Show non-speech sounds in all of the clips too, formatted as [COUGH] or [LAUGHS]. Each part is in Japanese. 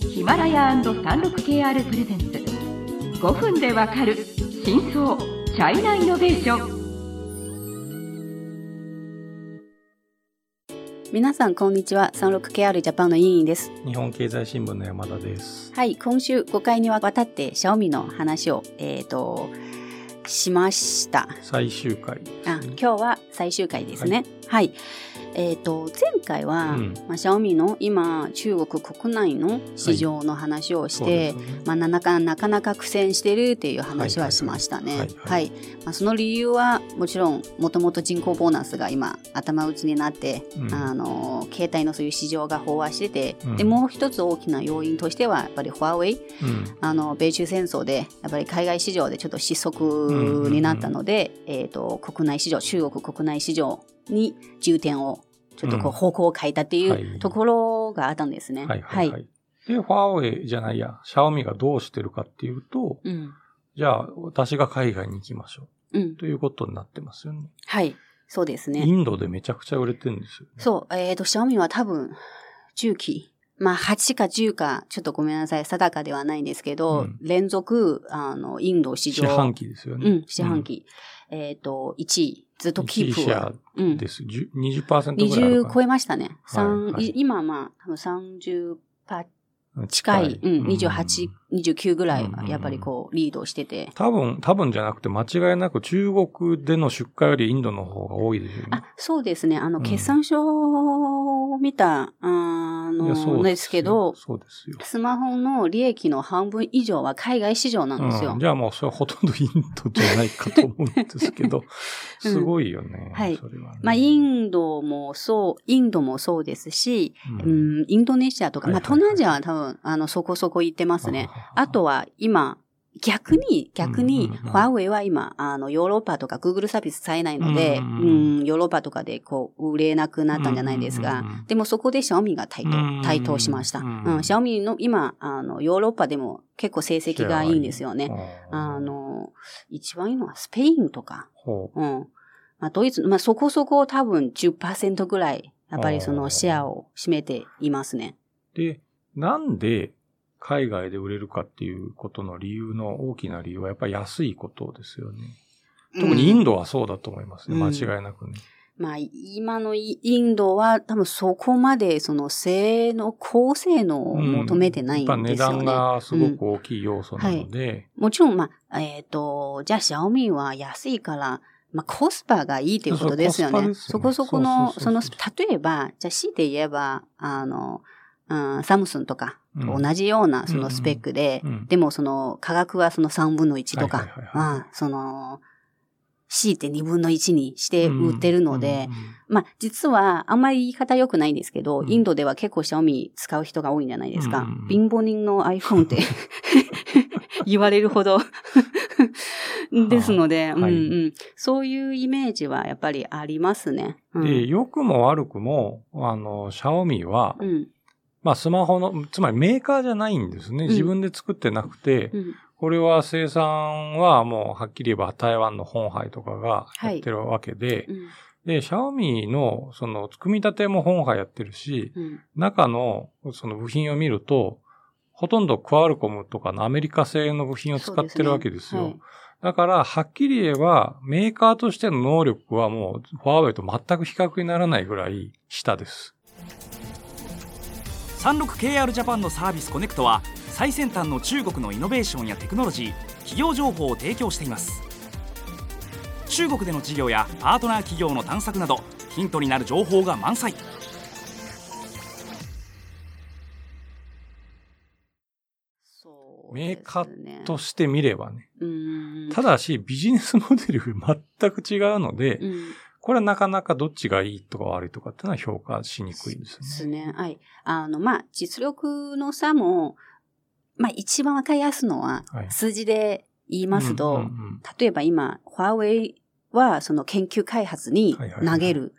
ヒマラヤ &36KR プレゼンツ。5分でわかる真相チャイナイノベーション。皆さんこんにちは。36KR ジャパンの委員です。日本経済新聞の山田です。はい今週5回にわたってシャオミの話をえっ、としました。最終回ね、あ今日は最終回ですね。はい、えっ、と前回は、うん。まあ、シャオミの今中国国内の市場の話をして、そうですね。まあ、ななかなかなか苦戦してるっていう話はしましたね。はいはい。はい。はいまあ、その理由はもちろんもともと人口ボーナスが今頭打ちになって、うん。あの携帯のそういう市場が飽和してて、うん。でもう一つ大きな要因としてはやっぱりファーウェイうん。あの米中戦争でやっぱり海外市場でちょっと失速になったので、えー、と国内市場中国国内市場に重点をちょっとこううん方向を変えたっていはいうところがあったんですね。はいはいはい。で、ファーウェイじゃないや、シャオミがどうしてるかっていうと、うんじゃあ私が海外に行きましょうんうということになってますよね。はい、そうですね。インドでめちゃくちゃ売れてるんですよ、ね。そう、えっ、と、シャオミは多分、10期。まあ、8か10か、ちょっとごめんなさい、定かではないんですけど、うん連続、あの、インド市場。四半期ですよね。うん、四半期。えっ、と、1位、ずっとキープ1位シェアうん。です。10 20%ぐらいある20か超えましたね。三はまあ、多分30%な近い、うん、うん28、29ぐらいやっぱりこう、リードしてて。多分、多分じゃなくて間違いなく中国での出荷よりインドの方が多いですよね。あ、そうですね。あの、うん決算書を見た、あの、ですけど、そうですよ。スマホの利益の半分以上は海外市場なんですよ。うんじゃあもうそれはほとんどインドじゃないかと思うんですけど、[LAUGHS] うんすごいよね。はいそれはねまあ、インドもそう、インドもそうですし、ううんん、インドネシアとか、まあ、東南アジアは多分、あの、そこそこ行ってますね。ああとは、今、逆に、逆に、ファーウェイは今、あの、ヨーロッパとか Google サービス使えないので、ううんヨーロッパとかでこう、売れなくなったんじゃないですが、でもそこでシャオミが台頭、台頭しました。うんうん、シャオミの今、あの、ヨーロッパでも結構成績がいいんですよね。ああの、一番いいのはスペインとか、う。ん。まあ、ドイツ、まあ、そこそこ多分10%ぐらい、やっぱりそのシェアを占めていますね。で、なんで海外で売れるかっていうことの理由の大きな理由はやっぱり安いことですよね。特にインドはそうだと思いますね。うん間違いなくね。まあ、今のイインドは多分そこまでその性能、高性能を求めてないんやっぱ値ですよね。段がすごく大きい要素なので、もちろん、まあ、えっ、と、じゃあ、シャオミは安いから、まあ、コスパがいいということですよね。そよねそこそこの、その、例えば、じゃあ、強いて言えば、あの、うん、サムスンとか、うん同じようなそのスペックで、でもその価格はその3分の1とか、その、強いて2分の1にして売ってるので、まあ、実は、あんまり言い方良くないんですけど、うん。インドでは結構シャオミ使う人が多いんじゃないですか。うん貧乏人の iPhone って [LAUGHS] 言われるほど。[LAUGHS] ですので、うんはい。うん、そういうイメージはやっぱりありますね。うん、で、良くも悪くも、あの、シャオミは、うん、まあスマホの、つまりメーカーじゃないんですね。ん自分で作ってなくて、うん、これは生産はもうはっきり言えば台湾の本杯とかがやってるわけで、うん、で、シャオミのその組み立ても本杯やってるし、うん、中のその部品を見ると、ほとんどクアルコムとかのアメリカ製の部品を使ってるわけですよ。はいだから、はっきり言えば、メーカーとしての能力はもう、ファーウェイと全く比較にならないぐらい下です。36KR ジャパンのサービスコネクトは最先端の中国のイノベーションやテクノロジー企業情報を提供しています。中国での事業やパートナー企業の探索などヒントになる情報が満載。メーカーとして見ればね。うん。ただし、ビジネスモデルが全く違うので、うんこれはなかなかどっちがいいとか悪いとかっていうのは評価しにくいですですね。ね。はい。あの、まあ、実力の差も、まあ、一番わかりやすいのははい、数字で言いますと、うんうんうん例えば今、ファーウェイは、その研究開発にはいはいはい投げるはいはい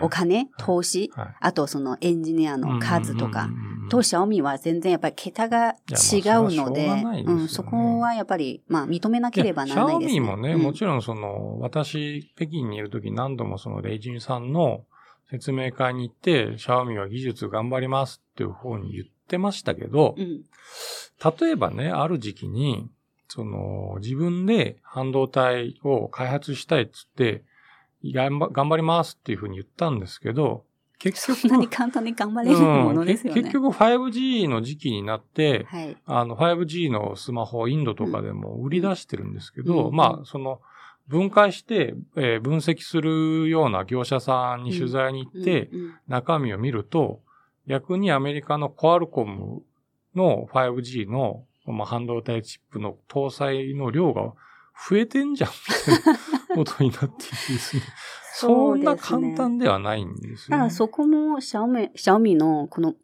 お金、投資、はい。あとそのエンジニアの数とか。と、シャオミは全然やっぱり桁が違うので、うん、そこはやっぱり、まあ、認めなければならないですね。シャオミもね、うんもちろんその、私、北京にいるとき何度もそのレイジンさんの、説明会に行って、シャオミは技術頑張りますっていう方に言ってましたけど、うん。例えばね、ある時期に、その、自分で半導体を開発したいっつって、頑張りますっていうふうに言ったんですけど、結局、そんなに簡単に頑張れるものですよね。うんけ結局 5G の時期になって、はい。あの 5G のスマホをインドとかでも売り出してるんですけど、うんまあ、その、分解して、えー分析するような業者さんに取材に行って、中身を見ると、逆にアメリカのコアルコムの 5G の、まあ、半導体チップの搭載の量が増えてんじゃん、[LAUGHS] ことになっていてですね。[LAUGHS] そんな簡単ではないんですね。だからそこも、シャオミ、シャオミのこの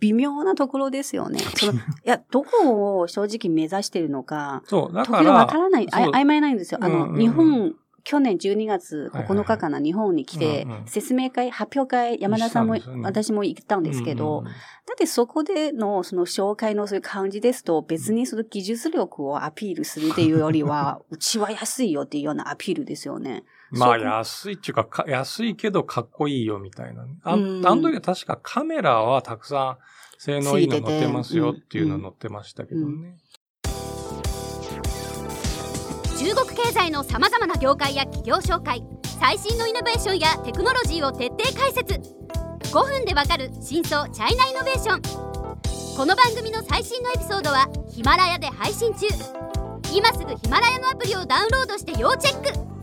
微妙なところですよね。[LAUGHS] そのいや、どこを正直目指してるのか、そう、だか時々わら、からない、あ曖昧なんですよ。あの、うんうんうん日本、去年12月はいはい9日かな、日本に来て説明会、発表会、山田さんも、私も行ったんですけど、だってそこでのその紹介のそういう感じですと、別にその技術力をアピールするっていうよりは、[LAUGHS] うちは安いよっていうようなアピールですよね。まあ安いっていうかか、安いけどかっこいいよみたいな。ね。あうん。あの時は確かカメラはたくさん性能いいの載ってますよっていうのうん。載ってましたけどね。中国経済のさまざまな業界や企業紹介最新のイノベーションやテクノロジーを徹底解説。5分でわかる真相チャイナイノベーション。この番組の最新のエピソードはヒマラヤで配信中。今すぐヒマラヤのアプリをダウンロードして要チェック。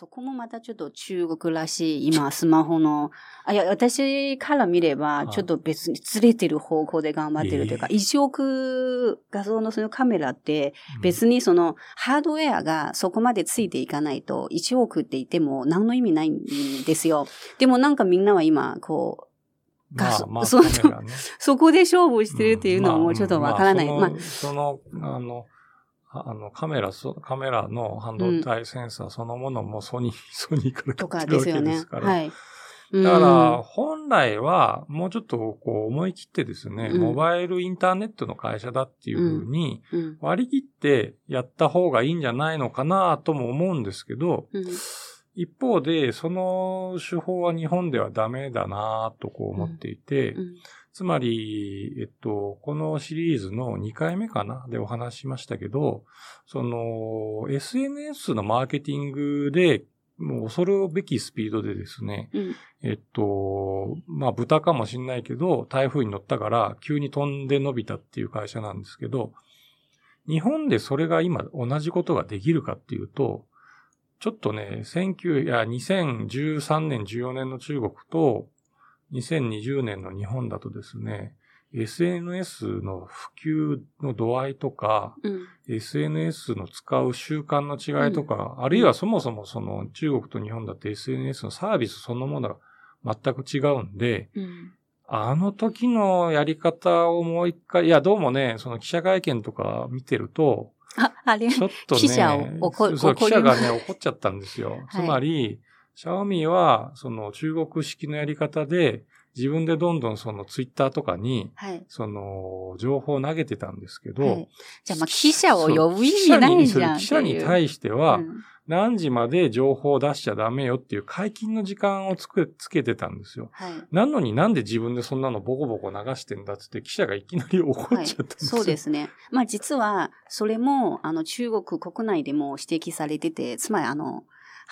そこもまたちょっと中国らしい、今スマホの、あ、いや、私から見れば、はいちょっと別にずれてる方向で頑張ってるというか、え1億画像のそのカメラって、うん別にそのハードウェアがそこまでついていかないと、1億って言っても何の意味ないんですよ。でもなんかみんなは今、こう、まあまあそ。そこで勝負してるっていうのもちょっとわからない。まあそのあの、ああの、カメラ、そカメラの半導体センサーそのものもソニー、[LAUGHS] ソニーから買ってるわけです。から。はい。だから、うん本来は、もうちょっとこう思い切ってですね、うん。モバイルインターネットの会社だっていうふうにうん。割り切ってやった方がいいんじゃないのかなとも思うんですけど、うん。一方で、その手法は日本ではダメだなとこう思っていて、うんつまり、えっと、このシリーズの2回目かな？でお話ししましたけど、その、SNS のマーケティングで、もう恐るべきスピードでですね、うん。えっと、まあ豚かもしんないけど、台風に乗ったから急に飛んで伸びたっていう会社なんですけど、日本でそれが今同じことができるかっていうと、ちょっとね、19、いや、2013年、14年の中国と、2020年の日本だとですね、SNS の普及の度合いとか、うん。SNS の使う習慣の違いとか、あるいはそもそもその中国と日本だって SNS のサービスそのものが全く違うんで、うん。あの時のやり方をもう一回、いや、どうもね、その記者会見とか見てると、あ、あれ、ちょっとね、記者を怒そう、記者がね、怒っちゃったんですよ。[LAUGHS] はいつまり、シャオミは、その中国式のやり方で、自分でどんどんそのツイッターとかに、はい。その、情報を投げてたんですけど、はいじゃあ、まあ、記者を呼ぶ意味ないじゃん。記者に対しては、うん何時まで情報を出しちゃダメよっていう解禁の時間をつけつけてたんですよ。はい。なのになんで自分でそんなのボコボコ流してんだって記者がいきなり怒っちゃったんはいですよ。そうですね。まあ実は、それも、あの、中国国内でも指摘されてて、つまりあの、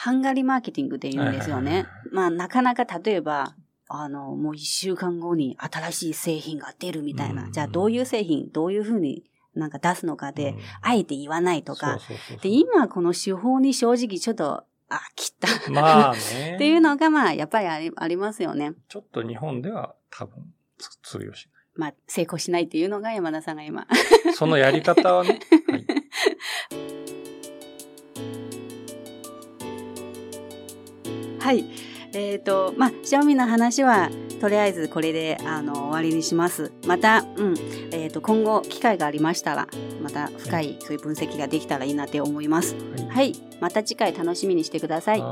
ハンガリーマーケティングって言うんですよね。まあなかなか例えば、あの、もう一週間後に新しい製品が出るみたいな。うんじゃあどういう製品、どういうふうになんか出すのかで、うんあえて言わないとか。で、今この手法に正直ちょっと、あ、切った。まあね。っていうのが、まあ、やっぱりありありますよね。ちょっと日本では多分つ通用しまあ、成功しないっていうのが山田さんが今。ない。そのやり方はね。[LAUGHS] はいはい。えっ、と、まあ、シャオミの話は、とりあえずこれで、あの、終わりにします。また、うん、えっ、と、今後、機会がありましたら、また深い、そういう分析ができたらいいなって思います。はいはい。また次回楽しみにしてください